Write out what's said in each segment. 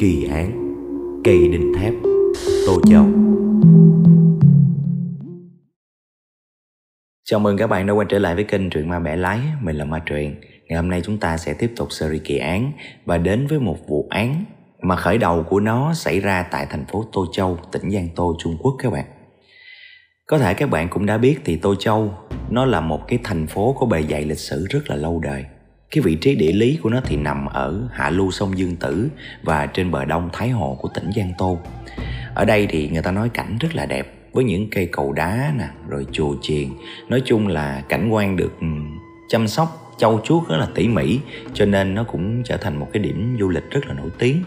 Kỳ án Cây đinh thép Tô Châu. Chào mừng các bạn đã quay trở lại với kênh Truyện Ma Bẻ Lái. Mình là Ma Truyện Ngày hôm nay chúng ta sẽ tiếp tục series kỳ án Và đến với một vụ án Mà khởi đầu của nó xảy ra tại thành phố Tô Châu, tỉnh Giang Tô, Trung Quốc các bạn. Có thể các bạn cũng đã biết thì Tô Châu Nó là một cái thành phố có bề dày lịch sử rất là lâu đời cái vị trí địa lý của nó thì nằm ở hạ lưu sông Dương Tử và trên bờ đông Thái Hồ của tỉnh Giang Tô. Ở đây thì người ta nói cảnh rất là đẹp với những cây cầu đá nè, rồi chùa chiền. Nói chung là cảnh quan được ừ, chăm sóc châu chuốt rất là tỉ mỉ cho nên nó cũng trở thành một cái điểm du lịch rất là nổi tiếng.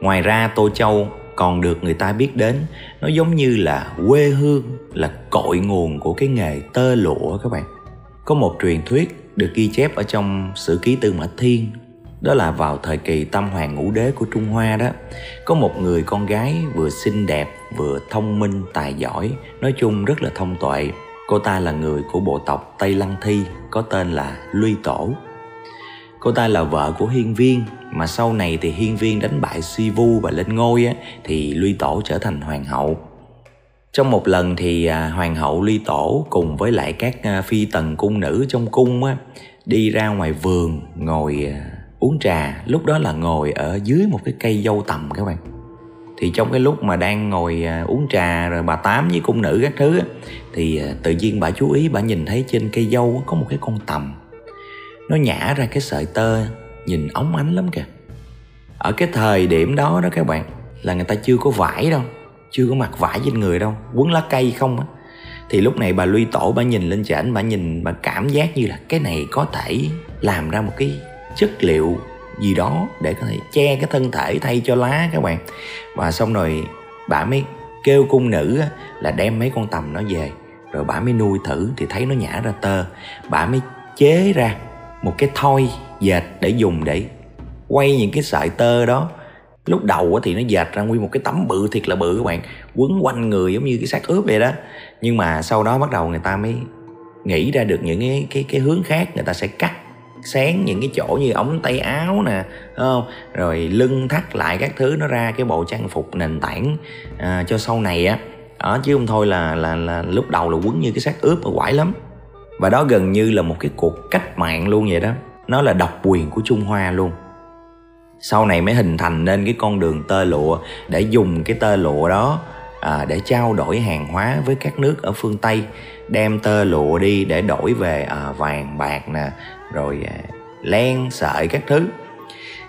Ngoài ra Tô Châu còn được người ta biết đến nó giống như là quê hương là cội nguồn của cái nghề tơ lụa các bạn có một truyền thuyết được ghi chép ở trong sử ký Tư Mã Thiên. Đó là vào thời kỳ tâm hoàng ngũ đế của Trung Hoa đó có một người con gái vừa xinh đẹp vừa thông minh tài giỏi nói chung rất là thông tuệ. Cô ta là người của bộ tộc Tây Lăng Thi có tên là Luy Tổ. Cô ta là vợ của Hiên Viên mà sau này thì Hiên Viên đánh bại Si Vu và lên ngôi á, thì Luy Tổ trở thành hoàng hậu trong một lần thì à, hoàng hậu ly tổ cùng với lại các à, phi tần cung nữ trong cung á, đi ra ngoài vườn ngồi à, uống trà. Lúc đó là ngồi ở dưới một cái cây dâu tầm các bạn. Thì trong cái lúc mà đang ngồi à, uống trà rồi bà tám với cung nữ các thứ á, thì à, tự nhiên bà chú ý bà nhìn thấy trên cây dâu có một cái con tầm. Nó nhả ra cái sợi tơ nhìn óng ánh lắm kìa. Ở cái thời điểm đó đó các bạn là người ta chưa có vải đâu chưa có mặc vải trên người đâu, quấn lá cây không á. Thì lúc này bà luy tổ bà nhìn lên trển bà nhìn, bà cảm giác như là cái này có thể làm ra một cái chất liệu gì đó để có thể che cái thân thể thay cho lá các bạn. Và xong rồi bà mới kêu cung nữ là đem mấy con tầm nó về. Rồi bà mới nuôi thử thì thấy nó nhả ra tơ. Bà mới chế ra một cái thoi dệt để dùng để quay những cái sợi tơ đó lúc đầu thì nó dệt ra nguyên một cái tấm bự thiệt là bự các bạn quấn quanh người giống như cái xác ướp vậy đó. Nhưng mà sau đó bắt đầu người ta mới nghĩ ra được những cái cái cái hướng khác người ta sẽ cắt xén những cái chỗ như ống tay áo nè không? Rồi lưng thắt lại các thứ nó ra cái bộ trang phục nền tảng à, cho sau này á. Đó chứ không thôi là là là lúc đầu là quấn như cái xác ướp mà quải lắm. Và đó gần như là một cái cuộc cách mạng luôn vậy đó. Nó là độc quyền của trung hoa luôn sau này mới hình thành nên cái con đường tơ lụa để dùng cái tơ lụa đó à, để trao đổi hàng hóa với các nước ở phương tây đem tơ lụa đi để đổi về à, vàng bạc nè rồi à, len sợi các thứ.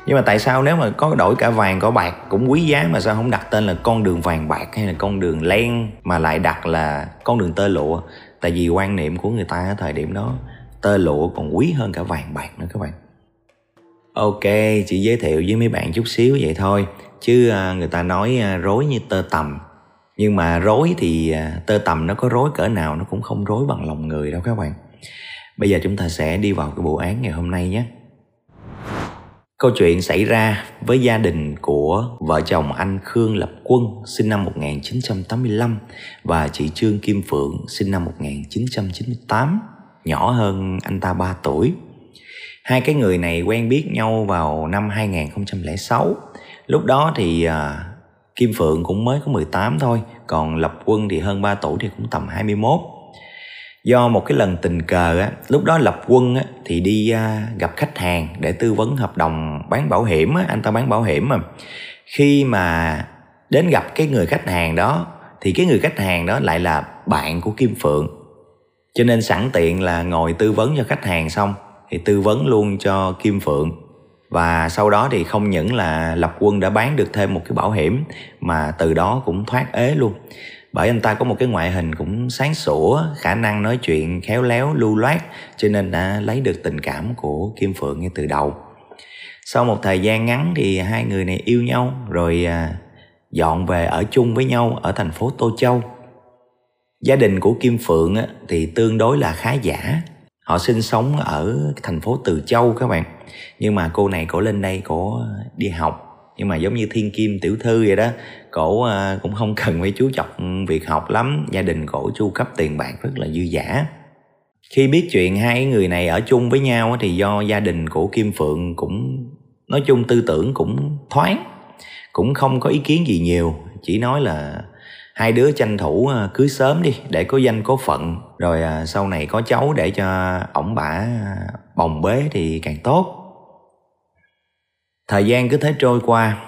Nhưng mà tại sao nếu mà có đổi cả vàng có bạc cũng quý giá mà sao không đặt tên là con đường vàng bạc hay là con đường len mà lại đặt là con đường tơ lụa? Tại vì quan niệm của người ta ở thời điểm đó tơ lụa còn quý hơn cả vàng bạc nữa các bạn. Ok, chỉ giới thiệu với mấy bạn chút xíu vậy thôi. Chứ à, người ta nói à, rối như tơ tầm Nhưng mà rối thì à, tơ tầm nó có rối cỡ nào Nó cũng không rối bằng lòng người đâu các bạn. Bây giờ chúng ta sẽ đi vào cái vụ án ngày hôm nay nhé. Câu chuyện xảy ra với gia đình của vợ chồng anh Khương Lập Quân sinh năm 1985 và chị Trương Kim Phượng sinh năm 1998, nhỏ hơn anh ta 3 tuổi. Hai cái người này quen biết nhau vào năm 2006. Lúc đó thì à, Kim Phượng cũng mới có 18 thôi, còn Lập Quân thì hơn 3 tuổi thì cũng tầm 21. Do một cái lần tình cờ á, lúc đó Lập Quân á, thì đi à, gặp khách hàng để tư vấn hợp đồng bán bảo hiểm á, anh ta bán bảo hiểm mà. Khi mà đến gặp cái người khách hàng đó thì cái người khách hàng đó lại là bạn của Kim Phượng. Cho nên sẵn tiện là ngồi tư vấn cho khách hàng xong thì tư vấn luôn cho Kim Phượng. Và sau đó thì không những là Lập Quân đã bán được thêm một cái bảo hiểm, mà từ đó cũng thoát ế luôn. Bởi anh ta có một cái ngoại hình cũng sáng sủa, khả năng nói chuyện khéo léo, lưu loát, cho nên đã lấy được tình cảm của Kim Phượng ngay từ đầu. Sau một thời gian ngắn thì hai người này yêu nhau, rồi à, dọn về ở chung với nhau ở thành phố Tô Châu. Gia đình của Kim Phượng thì tương đối là khá giả họ sinh sống ở thành phố Từ Châu các bạn. Nhưng mà cô này cổ lên đây cổ đi học. Nhưng mà giống như thiên kim, tiểu thư vậy đó, cổ à, cũng không cần phải chú trọng việc học lắm. Gia đình cổ chu cấp tiền bạc rất là dư giả khi biết chuyện hai người này ở chung với nhau thì do gia đình của kim phượng cũng, nói chung tư tưởng cũng thoáng, cũng không có ý kiến gì nhiều. Chỉ nói là hai đứa tranh thủ à, cưới sớm đi, để có danh có phận rồi à, sau này có cháu để cho ổng bả à, bồng bế thì càng tốt. Thời gian cứ thế trôi qua.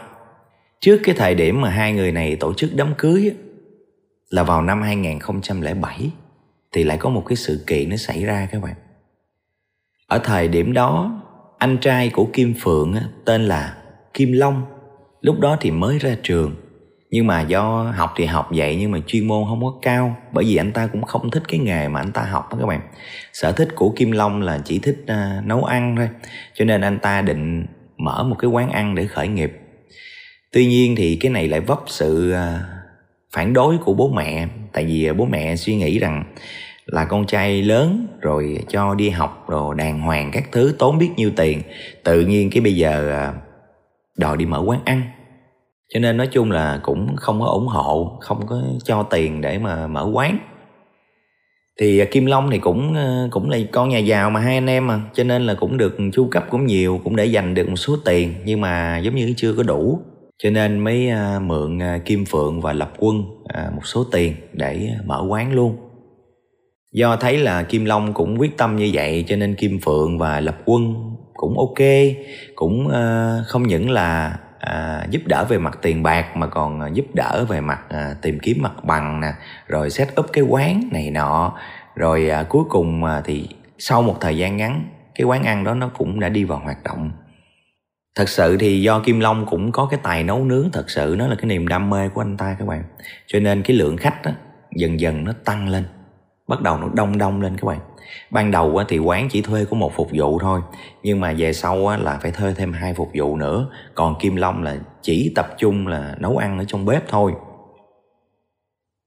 Trước cái thời điểm mà hai người này tổ chức đám cưới là vào năm 2007 thì lại có một cái sự kiện nó xảy ra các bạn. Ở thời điểm đó anh trai của Kim Phượng tên là Kim Long lúc đó thì mới ra trường nhưng mà do học thì học vậy nhưng mà chuyên môn không có cao bởi vì anh ta cũng không thích cái nghề mà anh ta học đó các bạn. Sở thích của kim long là chỉ thích uh, nấu ăn thôi cho nên anh ta định mở một cái quán ăn để khởi nghiệp. Tuy nhiên thì cái này lại vấp sự uh, phản đối của bố mẹ tại vì à, bố mẹ suy nghĩ rằng là con trai lớn rồi cho đi học rồi đàng hoàng các thứ tốn biết nhiêu tiền tự nhiên cái bây giờ đòi đi mở quán ăn cho nên nói chung là cũng không có ủng hộ, không có cho tiền để mà mở quán. Thì à, Kim Long thì cũng ờ, cũng là con nhà giàu mà hai anh em mà, cho nên là cũng được chu cấp cũng nhiều, cũng để dành được một số tiền, nhưng mà giống như chưa có đủ. Cho nên mới à, mượn à, Kim Phượng và Lập Quân một số tiền để mở quán luôn. Do thấy là Kim Long cũng quyết tâm như vậy, cho nên Kim Phượng và Lập Quân cũng ok, cũng ờ, không những là à, giúp đỡ về mặt tiền bạc mà còn à, giúp đỡ về mặt à, tìm kiếm mặt bằng nè rồi set up cái quán này nọ. Rồi à, cuối cùng à, thì sau một thời gian ngắn cái quán ăn đó nó cũng đã đi vào hoạt động. Thật sự thì do kim long cũng có cái tài nấu nướng thật sự nó là cái niềm đam mê của anh ta các bạn. Cho nên cái lượng khách đó, dần dần nó tăng lên bắt đầu nó đông đông lên các bạn. Ban đầu thì quán chỉ thuê có một phục vụ thôi, nhưng mà về sau là phải thuê thêm hai phục vụ nữa. Còn kim long là chỉ tập trung là nấu ăn ở trong bếp thôi.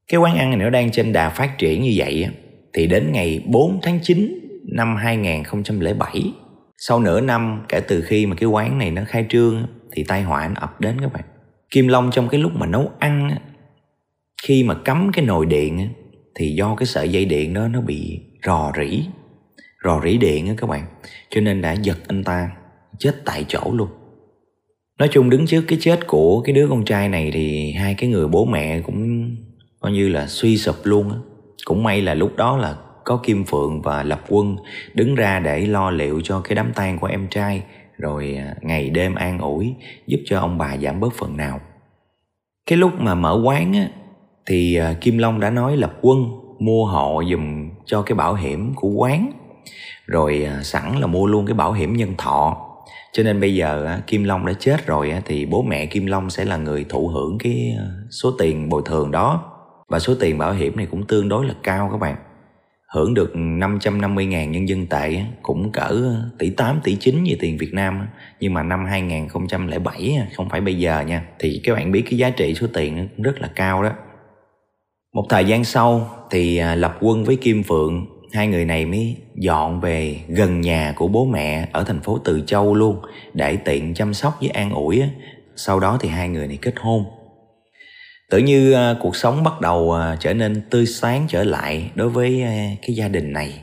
Cái quán ăn này nó đang trên đà phát triển như vậy thì đến ngày 4 tháng 9 năm 2007 sau nửa năm, kể từ khi mà cái quán này nó khai trương thì tai họa nó ập đến các bạn. Kim Long trong cái lúc mà nấu ăn khi mà cắm cái nồi điện thì do cái sợi dây điện đó nó bị rò rỉ. Rò rỉ điện á các bạn. Cho nên đã giật anh ta, chết tại chỗ luôn. Nói chung đứng trước cái chết của cái đứa con trai này thì hai cái người bố mẹ cũng coi như là suy sụp luôn á. Cũng may là lúc đó là có kim phượng và lập quân đứng ra để lo liệu cho cái đám tang của em trai, rồi à, ngày đêm an ủi, giúp cho ông bà giảm bớt phần nào. Cái lúc mà mở quán á thì à, kim long đã nói lập quân mua hộ dùm cho cái bảo hiểm của quán. Rồi à, sẵn là mua luôn cái bảo hiểm nhân thọ. Cho nên bây giờ Kim Long đã chết rồi thì bố mẹ Kim Long sẽ là người thụ hưởng cái à, số tiền bồi thường đó. Và số tiền bảo hiểm này cũng tương đối là cao các bạn. Hưởng được 550 ngàn nhân dân tệ cũng cỡ tỷ 8 tỷ 9 như tiền Việt Nam nhưng mà năm 2007 không phải bây giờ nha. Thì các bạn biết cái giá trị số tiền rất là cao đó một thời gian sau thì à, Lập Quân với Kim Phượng, hai người này mới dọn về gần nhà của bố mẹ ở thành phố Từ Châu luôn để tiện chăm sóc với an ủi. Sau đó thì hai người này kết hôn. Tự như à, cuộc sống bắt đầu à, trở nên tươi sáng trở lại đối với cái gia đình này.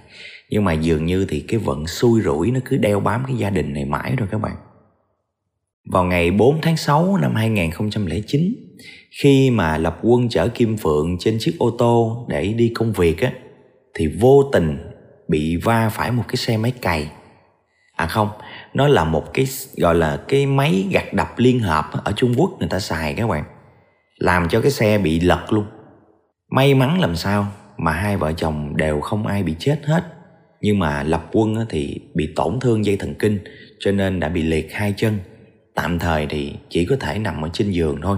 Nhưng mà dường như thì cái vận xui rủi nó cứ đeo bám cái gia đình này mãi rồi các bạn. Vào ngày 4 tháng 6 năm 2009 khi mà lập quân chở Kim Phượng trên chiếc ô tô để đi công việc á thì vô tình bị va phải một cái xe máy cày. À không, nó là một cái gọi là cái máy gặt đập liên hợp ở Trung Quốc người ta xài các bạn. Làm cho cái xe bị lật luôn. May mắn làm sao mà hai vợ chồng đều không ai bị chết hết. Nhưng mà lập quân thì bị tổn thương dây thần kinh cho nên đã bị liệt hai chân. Tạm thời thì chỉ có thể nằm ở trên giường thôi.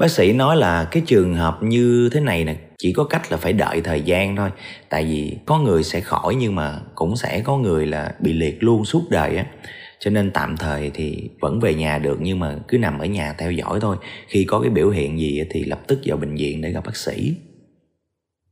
Bác sĩ nói là cái trường hợp như thế này nè, chỉ có cách là phải đợi thời gian thôi. Tại vì có người sẽ khỏi nhưng mà cũng sẽ có người là bị liệt luôn suốt đời á. Cho nên tạm thời thì vẫn về nhà được nhưng mà cứ nằm ở nhà theo dõi thôi. Khi có cái biểu hiện gì thì lập tức vào bệnh viện để gặp bác sĩ.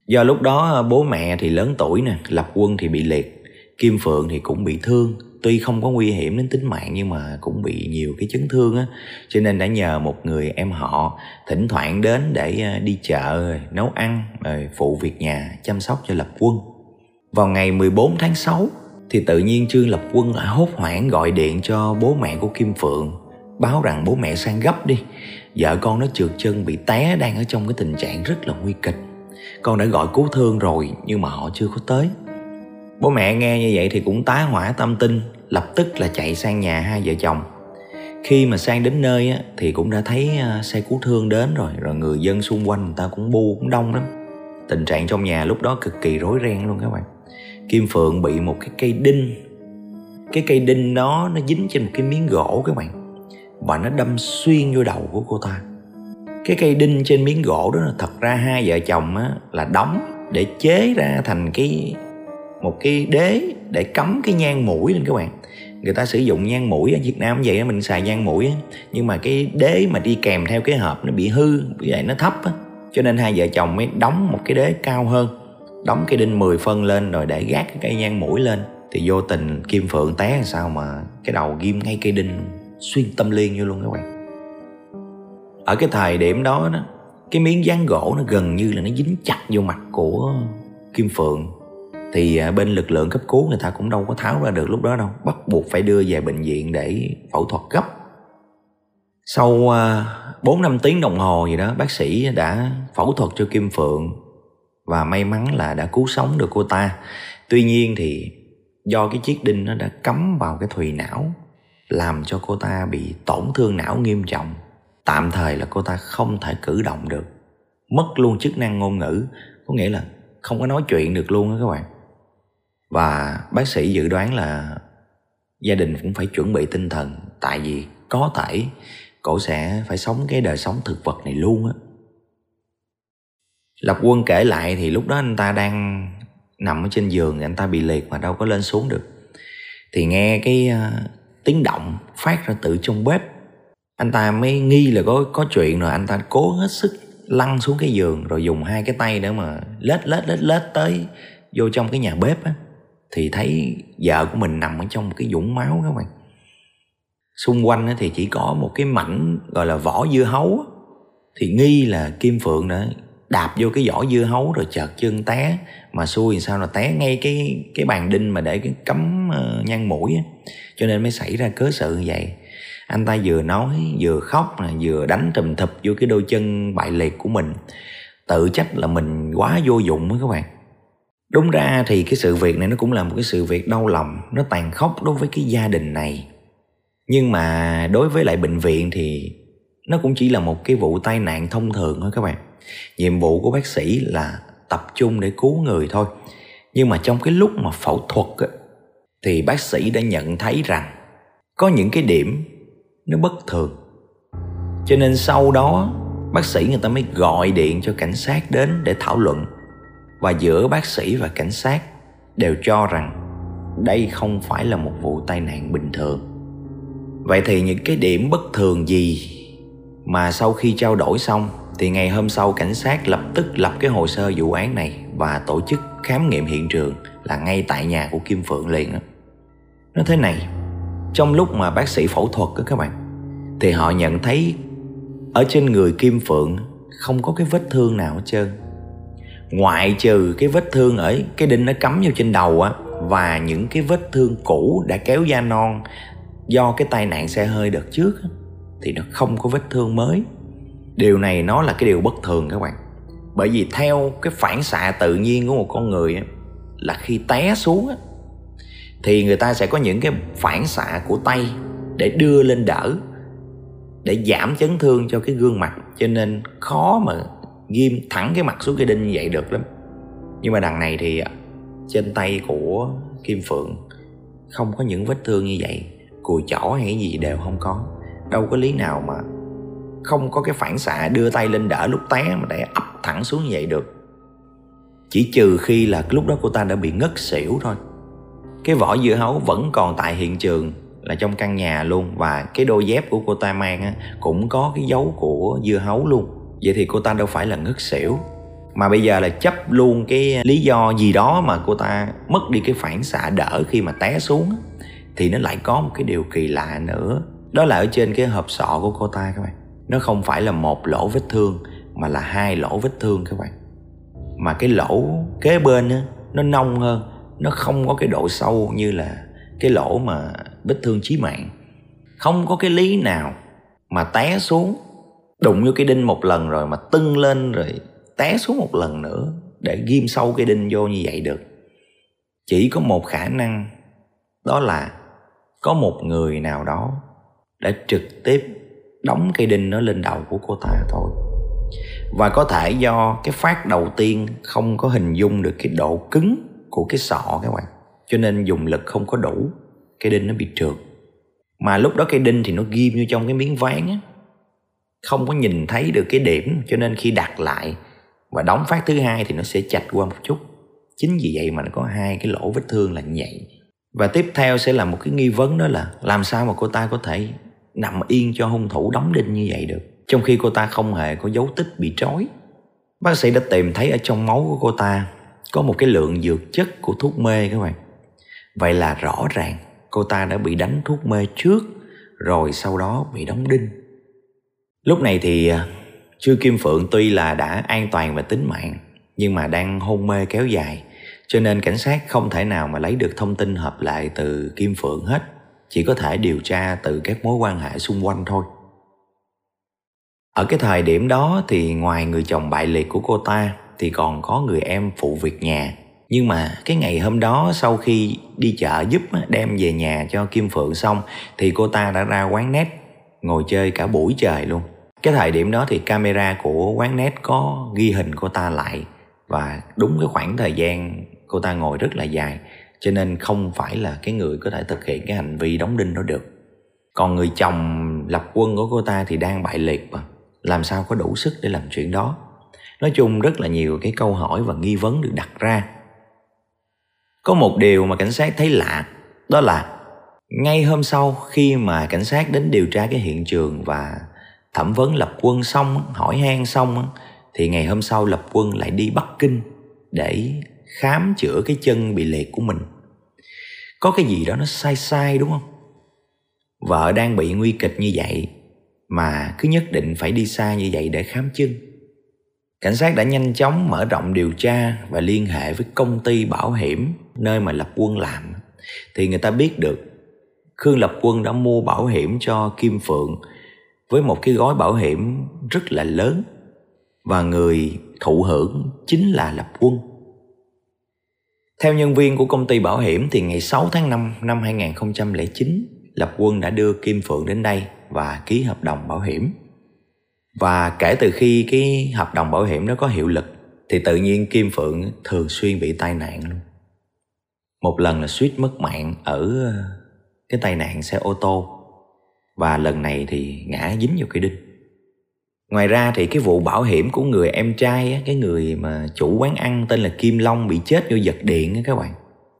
Do lúc đó, bố mẹ thì lớn tuổi nè, lập quân thì bị liệt, kim phượng thì cũng bị thương tuy không có nguy hiểm đến tính mạng nhưng mà cũng bị nhiều cái chấn thương á. Cho nên đã nhờ một người em họ thỉnh thoảng đến để ờ, đi chợ, nấu ăn rồi phụ việc nhà, chăm sóc cho lập quân. Vào ngày 14 tháng 6 thì tự nhiên Trương Lập Quân lại hốt hoảng gọi điện cho bố mẹ của Kim Phượng, báo rằng bố mẹ sang gấp đi. Vợ con nó trượt chân, bị té đang ở trong cái tình trạng rất là nguy kịch. Con đã gọi cứu thương rồi nhưng mà họ chưa có tới bố mẹ nghe như vậy thì cũng tá hỏa tâm tinh lập tức là chạy sang nhà hai vợ chồng. Khi mà sang đến nơi á, thì cũng đã thấy à, xe cứu thương đến rồi rồi người dân xung quanh người ta cũng bu cũng đông lắm. Tình trạng trong nhà lúc đó cực kỳ rối ren luôn các bạn. Kim phượng bị một cái cây đinh cái cây đinh đó nó dính trên một cái miếng gỗ các bạn và nó đâm xuyên vô đầu của cô ta. Cái cây đinh trên miếng gỗ đó là thật ra hai vợ chồng á, là đóng để chế ra thành cái một cái đế để cắm cái nhang mũi lên các bạn. Người ta sử dụng nhang mũi ở Việt Nam vậy mình xài nhang mũi nhưng mà cái đế mà đi kèm theo cái hộp nó bị hư vì vậy nó thấp á. Cho nên hai vợ chồng mới đóng một cái đế cao hơn, đóng cái đinh 10 phân lên rồi để gác cái cây nhang mũi lên. Thì vô tình kim phượng té làm sao mà cái đầu ghim ngay cây đinh xuyên tâm liên vô luôn các bạn. Ở cái thời điểm đó đó, cái miếng dán gỗ nó gần như là nó dính chặt vô mặt của kim phượng thì à, bên lực lượng cấp cứu người ta cũng đâu có tháo ra được lúc đó đâu. Bắt buộc phải đưa về bệnh viện để phẫu thuật gấp. Sau à, 4 năm tiếng đồng hồ gì đó, bác sĩ đã phẫu thuật cho Kim Phượng và may mắn là đã cứu sống được cô ta. Tuy nhiên thì do cái chiếc đinh nó đã cắm vào cái thùy não, làm cho cô ta bị tổn thương não nghiêm trọng. Tạm thời là cô ta không thể cử động được. Mất luôn chức năng ngôn ngữ, có nghĩa là không có nói chuyện được luôn á các bạn và bác sĩ dự đoán là gia đình cũng phải chuẩn bị tinh thần tại vì có thể cổ sẽ phải sống cái đời sống thực vật này luôn á. Lập quân kể lại thì lúc đó anh ta đang nằm ở trên giường anh ta bị liệt mà đâu có lên xuống được. Thì nghe cái uh, tiếng động phát ra từ trong bếp anh ta mới nghi là có có chuyện rồi anh ta cố hết sức lăn xuống cái giường rồi dùng hai cái tay để mà lết lết lết lết tới vô trong cái nhà bếp á thì thấy vợ của mình nằm ở trong một cái vũng máu các bạn. Xung quanh thì chỉ có một cái mảnh gọi là vỏ dưa hấu thì nghi là kim phượng đã đạp vô cái vỏ dưa hấu rồi chợt chân té. Mà xui sao là té ngay cái cái bàn đinh mà để cái cắm nhăn nhang mũi á. cho nên mới xảy ra cớ sự như vậy. Anh ta vừa nói, vừa khóc vừa đánh trùm thụp vô cái đôi chân bại liệt của mình. Tự trách là mình quá vô dụng á các bạn đúng ra thì cái sự việc này nó cũng là một cái sự việc đau lòng nó tàn khốc đối với cái gia đình này. Nhưng mà đối với lại bệnh viện thì nó cũng chỉ là một cái vụ tai nạn thông thường thôi các bạn. Nhiệm vụ của bác sĩ là tập trung để cứu người thôi. Nhưng mà trong cái lúc mà phẫu thuật á, thì bác sĩ đã nhận thấy rằng có những cái điểm nó bất thường. Cho nên sau đó bác sĩ người ta mới gọi điện cho cảnh sát đến để thảo luận và giữa bác sĩ và cảnh sát đều cho rằng đây không phải là một vụ tai nạn bình thường vậy thì những cái điểm bất thường gì mà sau khi trao đổi xong thì ngày hôm sau cảnh sát lập tức lập cái hồ sơ vụ án này và tổ chức khám nghiệm hiện trường là ngay tại nhà của Kim Phượng liền đó. Nó thế này, trong lúc mà bác sĩ phẫu thuật đó các bạn thì họ nhận thấy ở trên người Kim Phượng không có cái vết thương nào hết trơn ngoại trừ cái vết thương ở cái đinh nó cắm vô trên đầu á và những cái vết thương cũ đã kéo da non do cái tai nạn xe hơi đợt trước á, thì nó không có vết thương mới. Điều này nó là cái điều bất thường các bạn. Bởi vì theo cái phản xạ tự nhiên của một con người á, là khi té xuống á, thì người ta sẽ có những cái phản xạ của tay để đưa lên đỡ để giảm chấn thương cho cái gương mặt. Cho nên khó mà ghim thẳng cái mặt xuống cái đinh như vậy được lắm. Nhưng mà đằng này thì trên tay của kim phượng không có những vết thương như vậy. Cùi chỏ hay gì đều không có. Đâu có lý nào mà không có cái phản xạ đưa tay lên đỡ lúc té mà để ập thẳng xuống như vậy được. Chỉ trừ khi là lúc đó cô ta đã bị ngất xỉu thôi. Cái vỏ dưa hấu vẫn còn tại hiện trường là trong căn nhà luôn và cái đôi dép của cô ta mang á, cũng có cái dấu của dưa hấu luôn vậy thì cô ta đâu phải là ngất xỉu. Mà bây giờ là chấp luôn cái lý do gì đó mà cô ta mất đi cái phản xạ đỡ khi mà té xuống thì nó lại có một cái điều kỳ lạ nữa. Đó là ở trên cái hộp sọ của cô ta các bạn. Nó không phải là một lỗ vết thương mà là hai lỗ vết thương các bạn. Mà cái lỗ kế bên á, nó nông hơn. Nó không có cái độ sâu như là cái lỗ mà vết thương chí mạng. Không có cái lý nào mà té xuống đụng vô cái đinh một lần rồi mà tưng lên rồi té xuống một lần nữa, để ghim sâu cái đinh vô như vậy được. Chỉ có một khả năng, đó là có một người nào đó đã trực tiếp đóng cây đinh nó lên đầu của cô ta thôi. Và có thể do cái phát đầu tiên không có hình dung được cái độ cứng của cái sọ các bạn, cho nên dùng lực không có đủ, cái đinh nó bị trượt. Mà lúc đó cái đinh thì nó ghim vô trong cái miếng ván á không có nhìn thấy được cái điểm, cho nên khi đặt lại và đóng phát thứ hai thì nó sẽ chạch qua một chút. Chính vì vậy mà nó có hai cái lỗ vết thương là như vậy và tiếp theo sẽ là một cái nghi vấn đó là làm sao mà cô ta có thể nằm yên cho hung thủ đóng đinh như vậy được, trong khi cô ta không hề có dấu tích bị trói. Bác sĩ đã tìm thấy ở trong máu của cô ta có một cái lượng dược chất của thuốc mê các bạn. Vậy là rõ ràng cô ta đã bị đánh thuốc mê trước, rồi sau đó bị đóng đinh lúc này thì à, Trư Kim Phượng tuy là đã an toàn về tính mạng nhưng mà đang hôn mê kéo dài cho nên cảnh sát không thể nào mà lấy được thông tin hợp lại từ Kim Phượng hết. Chỉ có thể điều tra từ các mối quan hệ xung quanh thôi. Ở cái thời điểm đó thì ngoài người chồng bại liệt của cô ta thì còn có người em phụ việc nhà. Nhưng mà cái ngày hôm đó sau khi đi chợ giúp đem về nhà cho Kim Phượng xong thì cô ta đã ra quán nét ngồi chơi cả buổi trời luôn. Cái thời điểm đó thì camera của quán nét có ghi hình cô ta lại và đúng cái khoảng thời gian cô ta ngồi rất là dài, cho nên không phải là cái người có thể thực hiện cái hành vi đóng đinh đó được. Còn người chồng lập quân của cô ta thì đang bại liệt mà, làm sao có đủ sức để làm chuyện đó? Nói chung rất là nhiều cái câu hỏi và nghi vấn được đặt ra. Có một điều mà cảnh sát thấy lạ, đó là ngay hôm sau, khi mà cảnh sát đến điều tra cái hiện trường và thẩm vấn lập quân xong, hỏi han xong, thì ngày hôm sau lập quân lại đi bắc kinh để khám chữa cái chân bị liệt của mình. Có cái gì đó nó sai sai, đúng không? Vợ đang bị nguy kịch như vậy mà cứ nhất định phải đi xa như vậy để khám chân. Cảnh sát đã nhanh chóng mở rộng điều tra và liên hệ với công ty bảo hiểm nơi mà lập quân làm. Thì người ta biết được khương lập quân đã mua bảo hiểm cho kim phượng với một cái gói bảo hiểm rất là lớn và người thụ hưởng chính là lập quân theo nhân viên của công ty bảo hiểm thì ngày 6 tháng 5 năm 2009, Lập Quân đã đưa Kim Phượng đến đây và ký hợp đồng bảo hiểm. Và kể từ khi cái hợp đồng bảo hiểm đó có hiệu lực thì tự nhiên Kim Phượng thường xuyên bị tai nạn luôn. Một lần là suýt mất mạng ở cái tai nạn xe ô tô và lần này thì ngã dính vào cây đinh. Ngoài ra thì cái vụ bảo hiểm của người em trai cái người mà chủ quán ăn tên là Kim Long bị chết do giật điện các bạn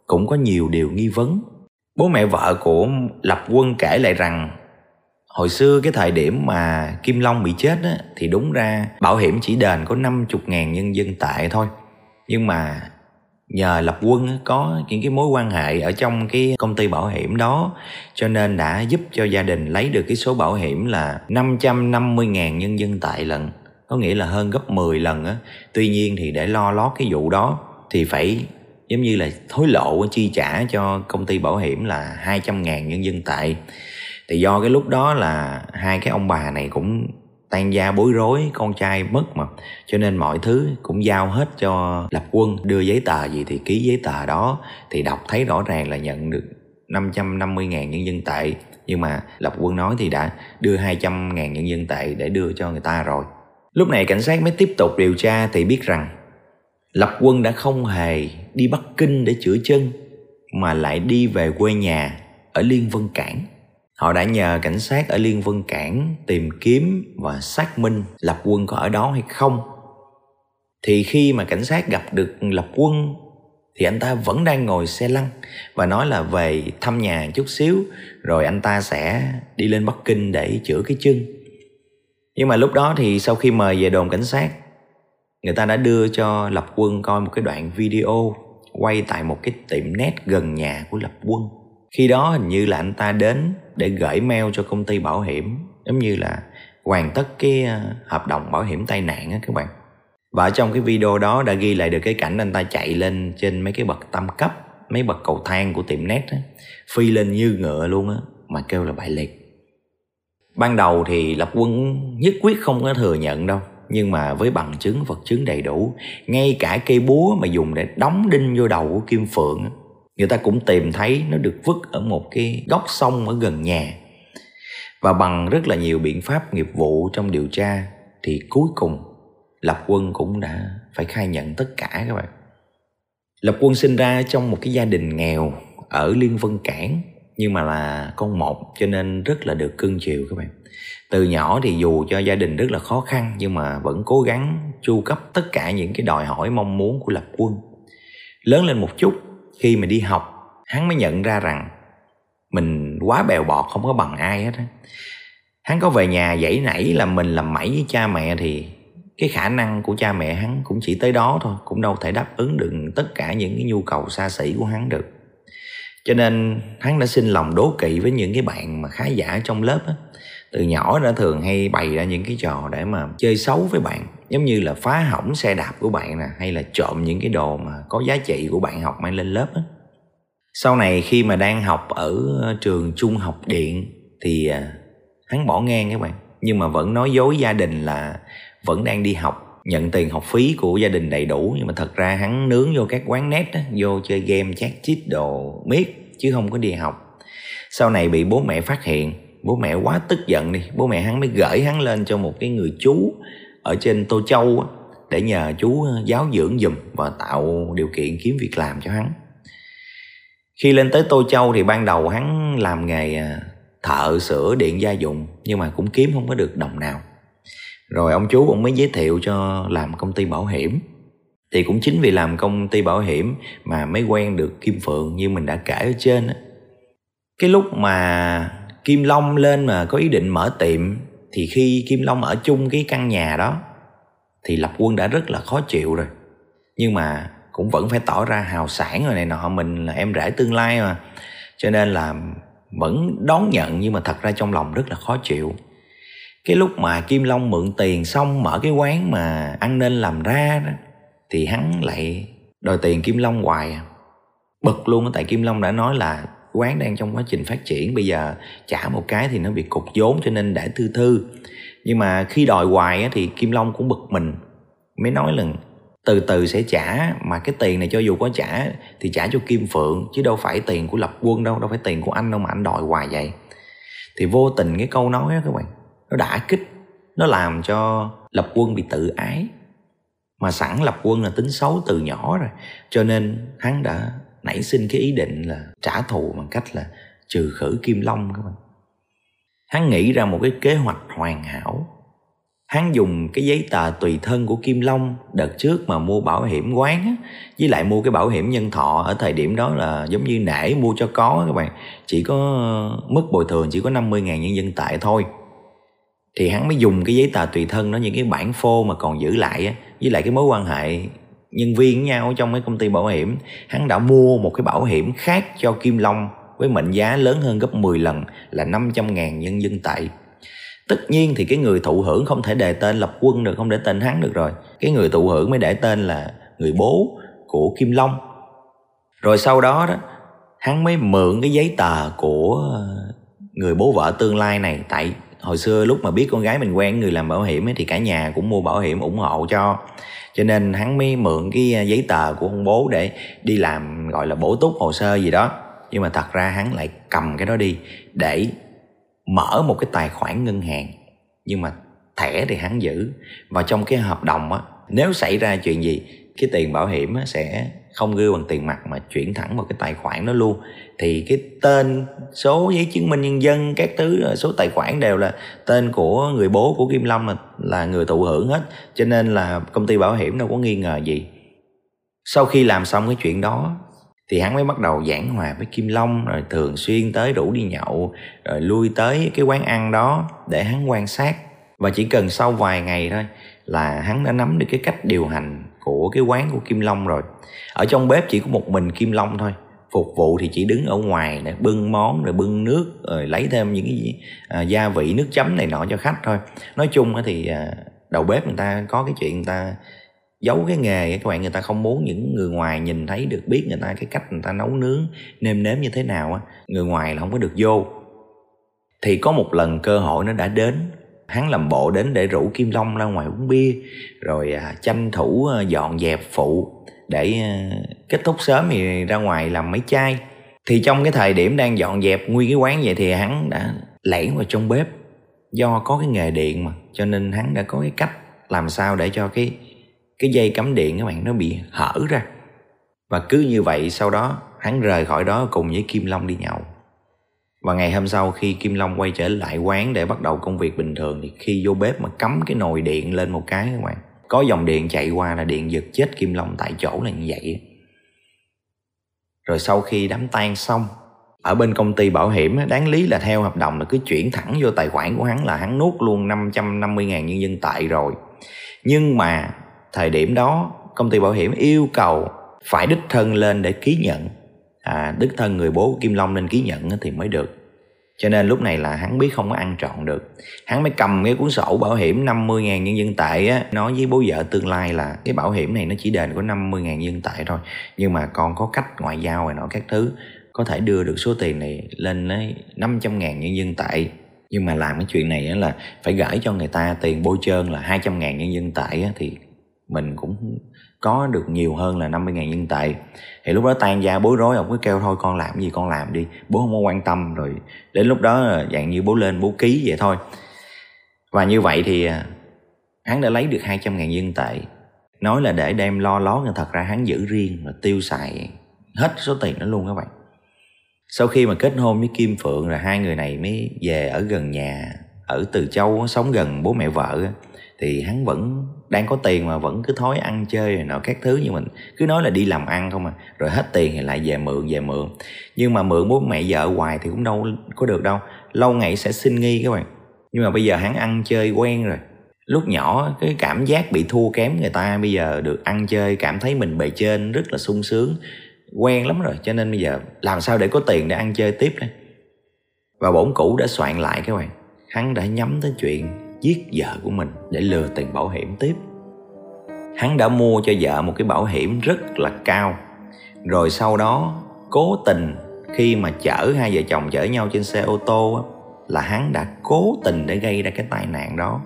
cũng có nhiều điều nghi vấn. Bố mẹ vợ của Lập Quân kể lại rằng hồi xưa cái thời điểm mà Kim Long bị chết á, thì đúng ra bảo hiểm chỉ đền có 50 ngàn nhân dân tệ thôi. Nhưng mà nhờ lập quân có những cái mối quan hệ ở trong cái công ty bảo hiểm đó, cho nên đã giúp cho gia đình lấy được cái số bảo hiểm là 550.000 nhân dân tệ lần. Có nghĩa là hơn gấp 10 lần á. Tuy nhiên thì để lo lót cái vụ đó thì phải giống như là thối lộ, chi trả cho công ty bảo hiểm là 200 ngàn nhân dân tệ. Thì do cái lúc đó là hai cái ông bà này cũng tan gia bối rối, con trai mất mà. Cho nên mọi thứ cũng giao hết cho lập quân, đưa giấy tờ gì thì ký giấy tờ đó. Thì đọc thấy rõ ràng là nhận được 550 ngàn nhân dân tệ. Nhưng mà lập quân nói thì đã đưa 200 ngàn nhân dân tệ để đưa cho người ta rồi. Lúc này cảnh sát mới tiếp tục điều tra thì biết rằng lập quân đã không hề đi bắc kinh để chữa chân, mà lại đi về quê nhà ở liên vân cảng. Họ đã nhờ cảnh sát ở Liên Vân Cảng tìm kiếm và xác minh Lập Quân có ở đó hay không. Thì khi mà cảnh sát gặp được Lập Quân, thì anh ta vẫn đang ngồi xe lăn và nói là về thăm nhà chút xíu, rồi anh ta sẽ đi lên Bắc Kinh để chữa cái chân. Nhưng mà lúc đó thì sau khi mời về đồn cảnh sát, người ta đã đưa cho Lập Quân coi một cái đoạn video quay tại một cái tiệm nét gần nhà của Lập Quân khi đó hình như là anh ta đến để gửi mail cho công ty bảo hiểm giống như là hoàn tất cái ờ, hợp đồng bảo hiểm tai nạn á các bạn. Và trong cái video đó đã ghi lại được cái cảnh anh ta chạy lên trên mấy cái bậc tam cấp mấy bậc cầu thang của tiệm nét á, phi lên như ngựa luôn á mà kêu là bại liệt. Ban đầu thì lập quân nhất quyết không có thừa nhận đâu nhưng mà với bằng chứng vật chứng đầy đủ ngay cả cây búa mà dùng để đóng đinh vô đầu của kim phượng á, người ta cũng tìm thấy nó được vứt ở một cái góc sông ở gần nhà. Và bằng rất là nhiều biện pháp nghiệp vụ trong điều tra thì cuối cùng lập quân cũng đã phải khai nhận tất cả các bạn. Lập quân sinh ra trong một cái gia đình nghèo ở liên vân cảng, nhưng mà là con một, cho nên rất là được cưng chiều các bạn. Từ nhỏ thì dù cho gia đình rất là khó khăn, nhưng mà vẫn cố gắng chu cấp tất cả những cái đòi hỏi mong muốn của lập quân. Lớn lên một chút khi mà đi học, hắn mới nhận ra rằng mình quá bèo bọt, không có bằng ai hết á. Hắn có về nhà dãy nảy là mình làm mẩy với cha mẹ thì cái khả năng của cha mẹ hắn cũng chỉ tới đó thôi, cũng đâu thể đáp ứng được tất cả những cái nhu cầu xa xỉ của hắn được. Cho nên hắn đã sinh lòng đố kỵ với những cái bạn mà khá giả trong lớp á. Từ nhỏ đã thường hay bày ra những cái trò để mà chơi xấu với bạn giống như là phá hỏng xe đạp của bạn nè hay là trộm những cái đồ mà có giá trị của bạn học mang lên lớp á. Sau này khi mà đang học ở ờ, trường trung học điện thì ờ, hắn bỏ ngang các bạn. Nhưng mà vẫn nói dối gia đình là vẫn đang đi học nhận tiền học phí của gia đình đầy đủ. Nhưng mà thật ra hắn nướng vô các quán net á, vô chơi game chat chít đồ miết chứ không có đi học. Sau này bị bố mẹ phát hiện bố mẹ quá tức giận đi. Bố mẹ hắn mới gửi hắn lên cho một cái người chú ở trên tô châu để nhờ chú giáo dưỡng dùm và tạo điều kiện kiếm việc làm cho hắn. Khi lên tới tô châu thì ban đầu hắn làm nghề à, thợ sửa điện gia dụng, nhưng mà cũng kiếm không có được đồng nào. Rồi ông chú cũng mới giới thiệu cho làm công ty bảo hiểm. Thì cũng chính vì làm công ty bảo hiểm mà mới quen được kim phượng như mình đã kể ở trên cái lúc mà kim long lên mà có ý định mở tiệm thì khi kim long ở chung cái căn nhà đó, thì lập quân đã rất là khó chịu rồi. Nhưng mà cũng vẫn phải tỏ ra hào sản rồi này nọ, mình là em rể tương lai mà. Cho nên là vẫn đón nhận nhưng mà thật ra trong lòng rất là khó chịu. Cái lúc mà kim long mượn tiền xong mở cái quán mà ăn nên làm ra đó, thì hắn lại đòi tiền kim long hoài à. bực luôn tại kim long đã nói là quán đang trong quá trình phát triển. Bây giờ trả một cái thì nó bị cục vốn cho nên đã thư thư. Nhưng mà khi đòi hoài á, thì kim long cũng bực mình mới nói lần từ từ sẽ trả mà cái tiền này cho dù có trả thì trả cho kim phượng chứ đâu phải tiền của lập quân đâu đâu phải tiền của anh đâu mà anh đòi hoài vậy. Thì vô tình cái câu nói đó các bạn nó đã kích nó làm cho lập quân bị tự ái. Mà sẵn lập quân là tính xấu từ nhỏ rồi cho nên hắn đã nảy sinh cái ý định là trả thù bằng cách là trừ khử kim long các bạn. Hắn nghĩ ra một cái kế hoạch hoàn hảo. Hắn dùng cái giấy tờ tùy thân của kim long đợt trước mà mua bảo hiểm quán á, với lại mua cái bảo hiểm nhân thọ ở thời điểm đó là giống như nể mua cho có các bạn. Chỉ có mức bồi thường chỉ có 50 ngàn nhân dân tệ thôi. Thì hắn mới dùng cái giấy tờ tùy thân đó những cái bản phô mà còn giữ lại á, với lại cái mối quan hệ nhân viên với nhau trong mấy công ty bảo hiểm, hắn đã mua một cái bảo hiểm khác cho Kim Long với mệnh giá lớn hơn gấp 10 lần là 500 ngàn nhân dân tệ. Tất nhiên thì cái người thụ hưởng không thể đề tên lập quân được không để tên hắn được rồi. Cái người thụ hưởng mới để tên là người bố của Kim Long. Rồi sau đó đó, hắn mới mượn cái giấy tờ của ờ, người bố vợ tương lai này, tại hồi xưa lúc mà biết con gái mình quen người làm bảo hiểm ấy, thì cả nhà cũng mua bảo hiểm ủng hộ cho. Cho nên hắn mới mượn cái à, giấy tờ của ông bố để đi làm gọi là bổ túc hồ sơ gì đó. Nhưng mà thật ra hắn lại cầm cái đó đi để mở một cái tài khoản ngân hàng. Nhưng mà thẻ thì hắn giữ. Và trong cái hợp đồng á nếu xảy ra chuyện gì cái tiền bảo hiểm á, sẽ không gửi bằng tiền mặt mà chuyển thẳng vào cái tài khoản đó luôn. Thì cái tên số giấy chứng minh nhân dân các thứ ờ, số tài khoản đều là tên của người bố của Kim Long là, là người thụ hưởng hết. Cho nên là công ty bảo hiểm đâu có nghi ngờ gì. Sau khi làm xong cái chuyện đó thì hắn mới bắt đầu giảng hòa với Kim Long rồi thường xuyên tới rủ đi nhậu rồi lui tới cái quán ăn đó để hắn quan sát. Và chỉ cần sau vài ngày thôi là hắn đã nắm được cái cách điều hành của cái quán của Kim Long rồi. Ở trong bếp chỉ có một mình Kim Long thôi. Phục vụ thì chỉ đứng ở ngoài để bưng món rồi bưng nước rồi lấy thêm những cái à, gia vị nước chấm này nọ cho khách thôi. Nói chung thì à, đầu bếp người ta có cái chuyện người ta giấu cái nghề các bạn người ta không muốn những người ngoài nhìn thấy được biết người ta cái cách người ta nấu nướng nêm nếm như thế nào á người ngoài là không có được vô. Thì có một lần cơ hội nó đã đến hắn làm bộ đến để rủ kim long ra ngoài uống bia rồi à, tranh thủ à, dọn dẹp phụ để à, kết thúc sớm thì ra ngoài làm mấy chai. Thì trong cái thời điểm đang dọn dẹp nguyên cái quán vậy thì hắn đã lẻn vào trong bếp. Do có cái nghề điện mà cho nên hắn đã có cái cách làm sao để cho cái cái dây cắm điện các bạn nó bị hở ra. Và cứ như vậy sau đó hắn rời khỏi đó cùng với kim long đi nhậu và ngày hôm sau khi Kim Long quay trở lại quán để bắt đầu công việc bình thường, thì khi vô bếp mà cắm cái nồi điện lên một cái các bạn, có dòng điện chạy qua là điện giật chết Kim Long tại chỗ là như vậy. Rồi sau khi đám tang xong, ở bên công ty bảo hiểm đáng lý là theo hợp đồng là cứ chuyển thẳng vô tài khoản của hắn là hắn nuốt luôn 550 ngàn nhân dân tệ rồi. Nhưng mà thời điểm đó, công ty bảo hiểm yêu cầu phải đích thân lên để ký nhận à, đích thân người bố của Kim Long nên ký nhận thì mới được. Cho nên lúc này là hắn biết không có ăn trọn được. Hắn mới cầm cái cuốn sổ bảo hiểm 50 ngàn nhân dân tệ á nói với bố vợ tương lai là cái bảo hiểm này nó chỉ đền có 50 ngàn nhân dân tệ thôi. Nhưng mà còn có cách ngoại giao này nọ các thứ có thể đưa được số tiền này lên tới 500 ngàn nhân dân tệ. Nhưng mà làm cái chuyện này là phải gửi cho người ta tiền bôi trơn là 200 ngàn nhân dân tệ thì mình cũng có được nhiều hơn là 50 ngàn nhân tệ. Thì lúc đó tan gia bối rối, ông cứ kêu thôi, con làm gì con làm đi, bố không có quan tâm. Rồi đến lúc đó à, dạng như bố lên bố ký vậy thôi. Và như vậy thì à, hắn đã lấy được 200 ngàn nhân tệ. Nói là để đem lo lót, nhưng thật ra hắn giữ riêng và tiêu xài hết số tiền đó luôn các bạn. Sau khi mà kết hôn với Kim Phượng rồi hai người này mới về ở gần nhà, ở Từ Châu, sống gần bố mẹ vợ thì hắn vẫn đang có tiền mà vẫn cứ thói ăn chơi rồi nọ, các thứ. Như mình cứ nói là đi làm ăn không à. Rồi hết tiền thì lại về mượn về mượn. Nhưng mà mượn bố mẹ vợ hoài thì cũng đâu có được đâu. Lâu ngày sẽ sinh nghi các bạn. Nhưng mà bây giờ hắn ăn chơi quen rồi. Lúc nhỏ cái cảm giác bị thua kém người ta, bây giờ được ăn chơi, cảm thấy mình bề trên rất là sung sướng. Quen lắm rồi, cho nên bây giờ làm sao để có tiền để ăn chơi tiếp đây? Và bổn cũ đã soạn lại các bạn. Hắn đã nhắm tới chuyện giết vợ của mình để lừa tiền bảo hiểm tiếp. Hắn đã mua cho vợ một cái bảo hiểm rất là cao. Rồi sau đó cố tình khi mà chở hai vợ chồng chở nhau trên xe ô tô là hắn đã cố tình để gây ra cái tai nạn đó.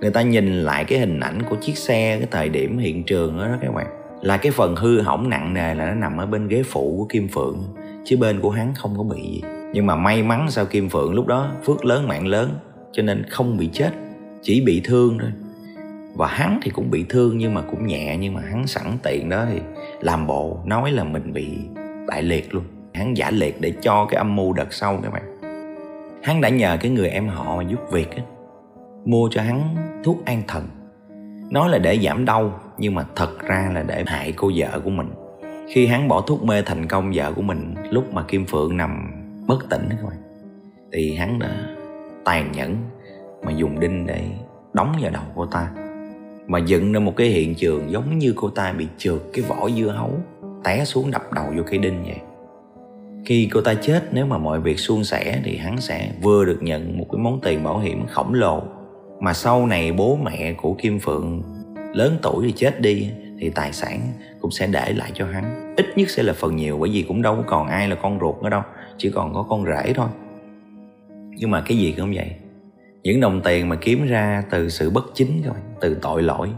Người ta nhìn lại cái hình ảnh của chiếc xe cái thời điểm hiện trường đó, đó các bạn là cái phần hư hỏng nặng nề là nó nằm ở bên ghế phụ của kim phượng chứ bên của hắn không có bị gì. Nhưng mà may mắn sao kim phượng lúc đó phước lớn mạng lớn cho nên không bị chết chỉ bị thương thôi. Và hắn thì cũng bị thương nhưng mà cũng nhẹ nhưng mà hắn sẵn tiện đó thì làm bộ nói là mình bị bại liệt luôn. Hắn giả liệt để cho cái âm mưu đợt sau các bạn. Hắn đã nhờ cái người em họ mà giúp việc ấy, mua cho hắn thuốc an thần. Nói là để giảm đau nhưng mà thật ra là để hại cô vợ của mình. Khi hắn bỏ thuốc mê thành công vợ của mình lúc mà kim phượng nằm bất tỉnh các bạn thì hắn đã tàn nhẫn mà dùng đinh để đóng vào đầu cô ta. Mà dựng ra một cái hiện trường giống như cô ta bị trượt cái vỏ dưa hấu, té xuống đập đầu vô cây đinh vậy. Khi cô ta chết, nếu mà mọi việc suôn sẻ thì hắn sẽ vừa được nhận một cái món tiền bảo hiểm khổng lồ. Mà sau này bố mẹ của Kim Phượng lớn tuổi thì chết đi, thì tài sản cũng sẽ để lại cho hắn. Ít nhất sẽ là phần nhiều, bởi vì cũng đâu còn ai là con ruột nữa đâu, chỉ còn có con rể thôi. Nhưng mà cái gì cũng vậy những đồng tiền mà kiếm ra từ sự bất chính các bạn từ tội lỗi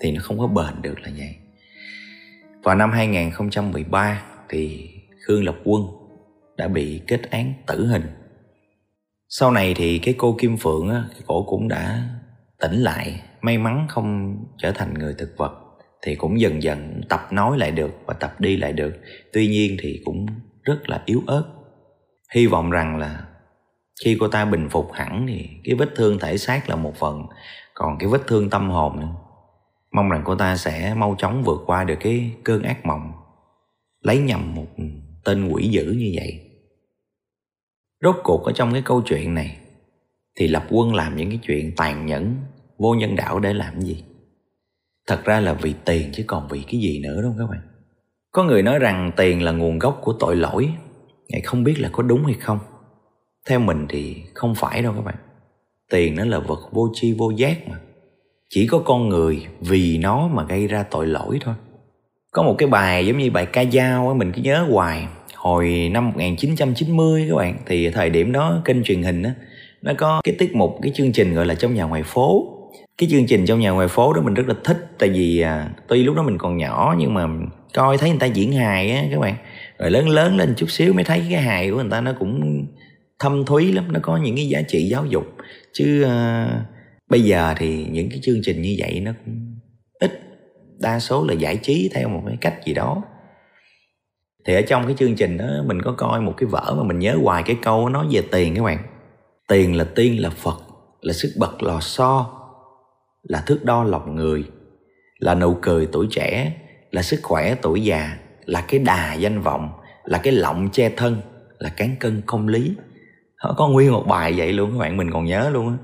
thì nó không có bền được là vậy. Vào năm 2013 thì Khương Lập Quân đã bị kết án tử hình. Sau này thì cái cô Kim Phượng á, cổ cũng đã tỉnh lại may mắn không trở thành người thực vật thì cũng dần dần tập nói lại được và tập đi lại được. Tuy nhiên thì cũng rất là yếu ớt. Hy vọng rằng là khi cô ta bình phục hẳn thì cái vết thương thể xác là một phần, còn cái vết thương tâm hồn nữa. Mong rằng cô ta sẽ mau chóng vượt qua được cái cơn ác mộng, lấy nhầm một tên quỷ dữ như vậy. Rốt cuộc ở trong cái câu chuyện này thì lập quân làm những cái chuyện tàn nhẫn, vô nhân đạo để làm gì? Thật ra là vì tiền chứ còn vì cái gì nữa đâu các bạn? Có người nói rằng tiền là nguồn gốc của tội lỗi, ngài không biết là có đúng hay không theo mình thì không phải đâu các bạn. Tiền nó là vật vô chi vô giác mà. Chỉ có con người vì nó mà gây ra tội lỗi thôi. Có một cái bài giống như bài ca dao á mình cứ nhớ hoài. Hồi năm 1990 các bạn thì thời điểm đó kênh truyền hình á nó có cái tiết mục cái chương trình gọi là trong nhà ngoài phố. Cái chương trình trong nhà ngoài phố đó mình rất là thích tại vì à, tuy lúc đó mình còn nhỏ nhưng mà coi thấy người ta diễn hài á các bạn. Rồi lớn lớn lên chút xíu mới thấy cái hài của người ta nó cũng thâm thúy lắm nó có những cái giá trị giáo dục. Chứ uh, bây giờ thì những cái chương trình như vậy nó cũng ít. Đa số là giải trí theo một cái cách gì đó. Thì ở trong cái chương trình đó mình có coi một cái vở mà mình nhớ hoài cái câu nói về tiền các bạn. Tiền là tiên là phật là sức bật lò xo là thước đo lòng người là nụ cười tuổi trẻ là sức khỏe tuổi già là cái đà danh vọng là cái lọng che thân là cán cân công lý họ có nguyên một bài vậy luôn các bạn, mình còn nhớ luôn á.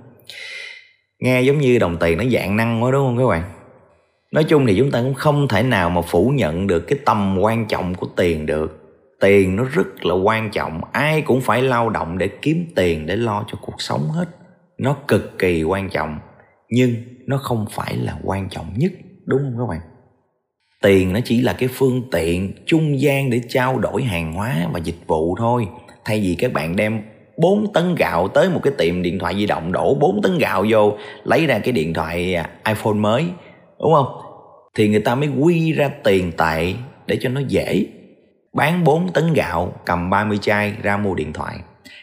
Nghe giống như đồng tiền nó dạng năng quá đúng không các bạn? Nói chung thì chúng ta cũng không thể nào mà phủ nhận được cái tầm quan trọng của tiền được. Tiền nó rất là quan trọng, ai cũng phải lao động để kiếm tiền để lo cho cuộc sống hết. Nó cực kỳ quan trọng, nhưng nó không phải là quan trọng nhất, đúng không các bạn? Tiền nó chỉ là cái phương tiện trung gian để trao đổi hàng hóa và dịch vụ thôi. Thay vì các bạn đem 4 tấn gạo tới một cái tiệm điện thoại di động đổ 4 tấn gạo vô, lấy ra cái điện thoại à, iPhone mới, đúng không? Thì người ta mới quy ra tiền tệ để cho nó dễ. Bán 4 tấn gạo, cầm 30 chai ra mua điện thoại.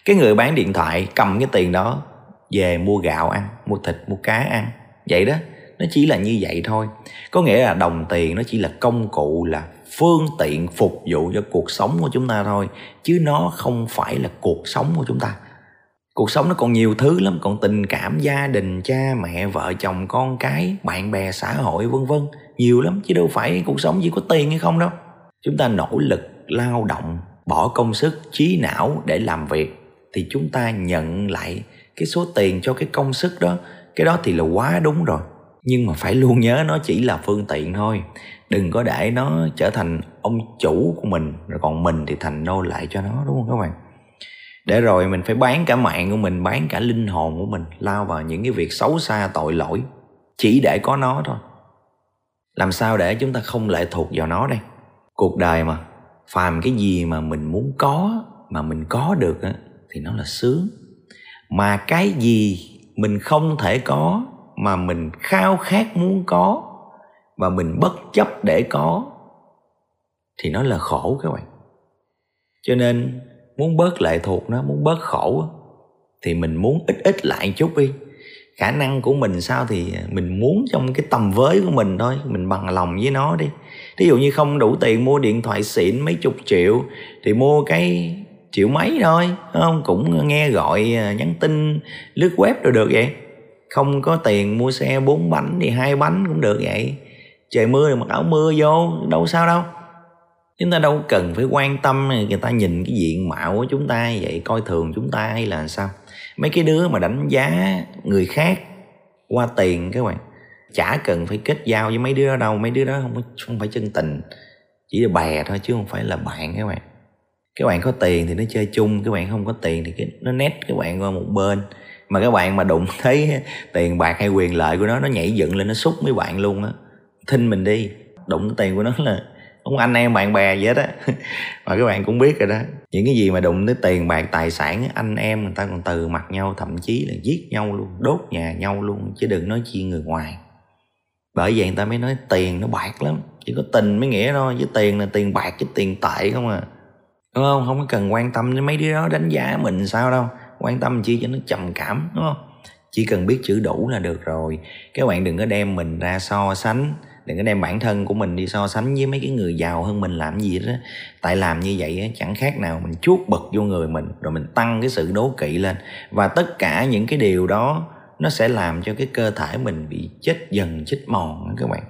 Cái người bán điện thoại cầm cái tiền đó về mua gạo ăn, mua thịt, mua cá ăn. Vậy đó, nó chỉ là như vậy thôi. Có nghĩa là đồng tiền nó chỉ là công cụ là phương tiện phục vụ cho cuộc sống của chúng ta thôi, chứ nó không phải là cuộc sống của chúng ta. Cuộc sống nó còn nhiều thứ lắm, còn tình cảm gia đình, cha mẹ, vợ chồng, con cái, bạn bè, xã hội, vân vân. Nhiều lắm, chứ đâu phải cuộc sống chỉ có tiền hay không đâu. Chúng ta nỗ lực, lao động, bỏ công sức, trí não để làm việc, thì chúng ta nhận lại cái số tiền cho cái công sức đó. Cái đó thì là quá đúng rồi nhưng mà phải luôn nhớ nó chỉ là phương tiện thôi. Đừng có để nó trở thành ông chủ của mình rồi còn mình thì thành nô lại cho nó đúng không các bạn? Để rồi mình phải bán cả mạng của mình bán cả linh hồn của mình lao vào những cái việc xấu xa tội lỗi chỉ để có nó thôi. Làm sao để chúng ta không lệ thuộc vào nó đây? Cuộc đời mà phàm cái gì mà mình muốn có mà mình có được á, thì nó là sướng. Mà cái gì mình không thể có mà mình khao khát muốn có và mình bất chấp để có, thì nó là khổ các bạn. Cho nên muốn bớt lệ thuộc nó, muốn bớt khổ thì mình muốn ít ít lại chút đi. Khả năng của mình sao thì mình muốn trong cái tầm với của mình thôi, mình bằng lòng với nó đi. Ví dụ như không đủ tiền mua điện thoại xịn mấy chục triệu, thì mua cái triệu mấy thôi không? Cũng nghe gọi à, nhắn tin, lướt web rồi được vậy không có tiền mua xe bốn bánh thì hai bánh cũng được vậy. Trời mưa thì mặc áo mưa vô, đâu sao đâu. Chúng ta đâu cần phải quan tâm người ta nhìn cái diện mạo của chúng ta vậy, coi thường chúng ta hay là sao. Mấy cái đứa mà đánh giá người khác qua tiền các bạn, chả cần phải kết giao với mấy đứa đó đâu. Mấy đứa đó không không phải chân tình, chỉ là bè thôi chứ không phải là bạn các bạn. Các bạn có tiền thì nó chơi chung, các bạn không có tiền thì nó nét các bạn qua một bên mà các bạn mà đụng thấy tiền bạc hay quyền lợi của nó nó nhảy dựng lên, nó xúc mấy bạn luôn á. Thinh mình đi. Đụng tiền của nó là không anh em bạn bè gì hết á mà các bạn cũng biết rồi đó. Những cái gì mà đụng tới tiền bạc, tài sản anh em người ta còn từ mặt nhau, thậm chí là giết nhau luôn, đốt nhà nhau luôn, chứ đừng nói chi người ngoài. Bởi vậy người ta mới nói tiền nó bạc lắm. Chỉ có tình mới nghĩa thôi, chứ tiền là tiền bạc, chứ tiền tệ không à. Đúng không? Không có cần quan tâm đến mấy đứa đó đánh giá mình sao đâu quan tâm chi cho nó trầm cảm, đúng không? Chỉ cần biết chữ đủ là được rồi. Các bạn đừng có đem mình ra so sánh, đừng có đem bản thân của mình đi so sánh với mấy cái người giàu hơn mình làm gì đó tại làm như vậy chẳng khác nào mình chuốt bực vô người mình, rồi mình tăng cái sự đố kỵ lên. Và tất cả những cái điều đó, nó sẽ làm cho cái cơ thể mình bị chết dần, chết mòn các bạn.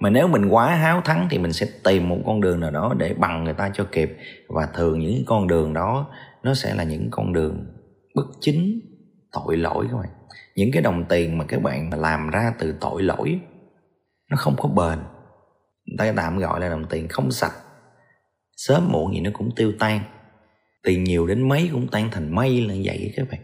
Mà nếu mình quá háo thắng thì mình sẽ tìm một con đường nào đó để bằng người ta cho kịp. Và thường những con đường đó, nó sẽ là những con đường bất chính tội lỗi các bạn. Những cái đồng tiền mà các bạn làm ra từ tội lỗi, nó không có bền. Người ta tạm gọi là đồng tiền không sạch. Sớm muộn gì nó cũng tiêu tan. Tiền nhiều đến mấy cũng tan thành mây là vậy các bạn.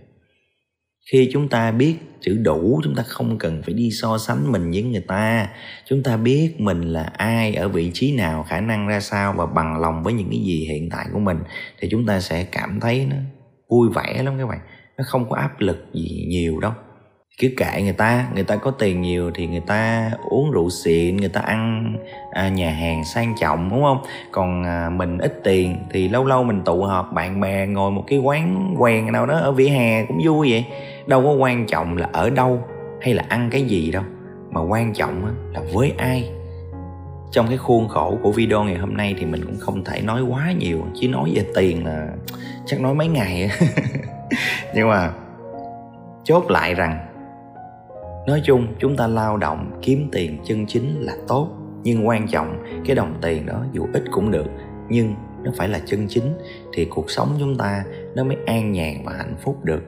Khi chúng ta biết chữ đủ, chúng ta không cần phải đi so sánh mình với người ta. Chúng ta biết mình là ai, ở vị trí nào, khả năng ra sao và bằng lòng với những cái gì hiện tại của mình, thì chúng ta sẽ cảm thấy nó vui vẻ lắm các bạn. Nó không có áp lực gì nhiều đâu. Cứ kệ người ta người ta có tiền nhiều thì người ta uống rượu xịn người ta ăn à, nhà hàng sang trọng đúng không? Còn à, mình ít tiền thì lâu lâu mình tụ họp bạn bè ngồi một cái quán quen nào đó ở vỉa hè cũng vui vậy. Đâu có quan trọng là ở đâu hay là ăn cái gì đâu. Mà quan trọng là với ai trong cái khuôn khổ của video ngày hôm nay thì mình cũng không thể nói quá nhiều, chỉ nói về tiền là chắc nói mấy ngày nhưng mà chốt lại rằng, nói chung chúng ta lao động kiếm tiền chân chính là tốt, nhưng quan trọng cái đồng tiền đó dù ít cũng được, nhưng nó phải là chân chính thì cuộc sống chúng ta nó mới an nhàn và hạnh phúc được.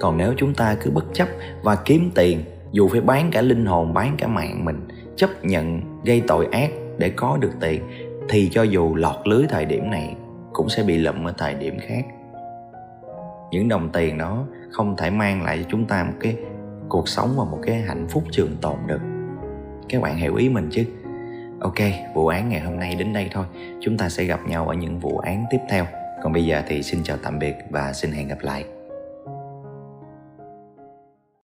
Còn nếu chúng ta cứ bất chấp và kiếm tiền, dù phải bán cả linh hồn, bán cả mạng mình, chấp nhận gây tội ác để có được tiền, thì cho dù lọt lưới thời điểm này, cũng sẽ bị lụm ở thời điểm khác. Những đồng tiền đó không thể mang lại cho chúng ta một cái cuộc sống và một cái hạnh phúc trường tồn được. Các bạn hiểu ý mình chứ? Ok, vụ án ngày hôm nay đến đây thôi. Chúng ta sẽ gặp nhau ở những vụ án tiếp theo. Còn bây giờ thì xin chào tạm biệt và xin hẹn gặp lại.